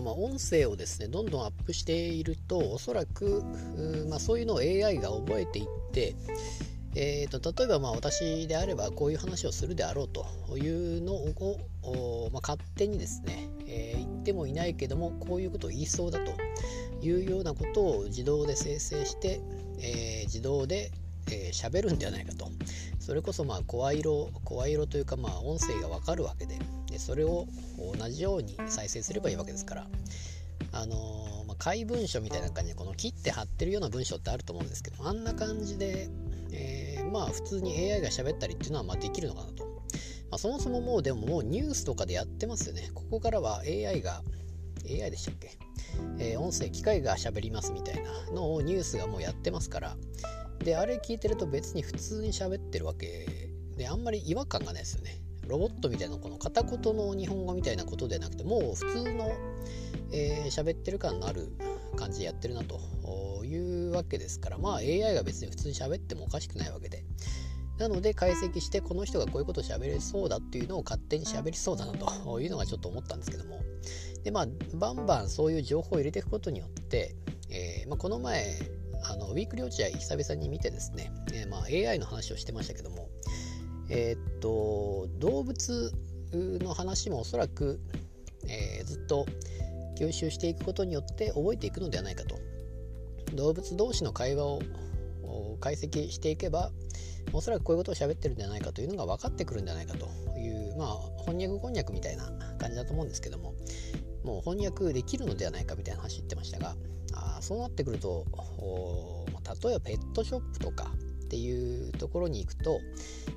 ま音声をですねどんどんアップしているとおそらく、まあ、そういうのを AI が覚えていって、えーと、例えばまあ私であればこういう話をするであろうというのを、まあ、勝手にですね、えー、言ってもいないけどもこういうことを言いそうだというようなことを自動で生成して、えー、自動で喋、えー、るんではないかと。それこそまあ声色声色というかまあ音声がわかるわけでそれを同じように再生すればいいわけですから。あのー、まあ、怪文書みたいな感じでこの切って貼ってるような文章ってあると思うんですけどあんな感じで、えー、まあ普通に AI が喋ったりっていうのはまできるのかなと、まあ、そもそももうでももうニュースとかでやってますよね。ここからは AI が AI でしたっけ、えー、音声機械が喋りますみたいなのをニュースがもうやってますから。であれ聞いてると別に普通に喋ってるわけであんまり違和感がないですよね。ロボットみたいなこの片言の日本語みたいなことでなくてもう普通のえー、喋ってる感のある感じでやってるなというわけですからまあ AI が別に普通に喋ってもおかしくないわけでなので解析してこの人がこういうことを喋れそうだっていうのを勝手に喋りそうだなというのがちょっと思ったんですけどもでまあバンバンそういう情報を入れていくことによって、えー、まあ、この前あのウィークリー落合久々に見てですね、えー、まあ、AI の話をしてましたけどもえー、っと動物の話もおそらく、えー、ずっと吸収していくことによって覚えていくのではないかと。動物同士の会話を解析していけばおそらくこういうことを喋ってるんじゃないかというのが分かってくるんじゃないかと。いうまあ翻訳こんにゃくみたいな感じだと思うんですけども。もう翻訳できるのではないかみたいな話言ってましたが。あそうなってくると例えばペットショップとかっていうところに行くと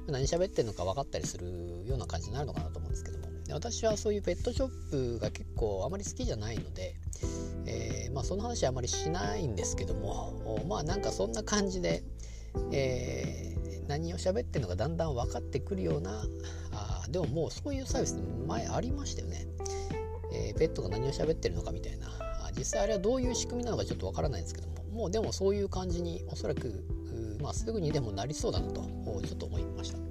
何喋ってるのか分かったりするような感じになるのかなと思うんですけども。私はそういうペットショップが結構あまり好きじゃないので、えー、まあ、その話はあまりしないんですけどもまあなんかそんな感じで、えー、何を喋ってるのかだんだん分かってくるようなあでももうそういうサービス前ありましたよね、えー、ペットが何を喋ってるのかみたいな。実際あれはどういう仕組みなのかちょっと分からないんですけども。もうでもそういう感じにおそらくまあ、すぐにでもなりそうだなとちょっと思いました。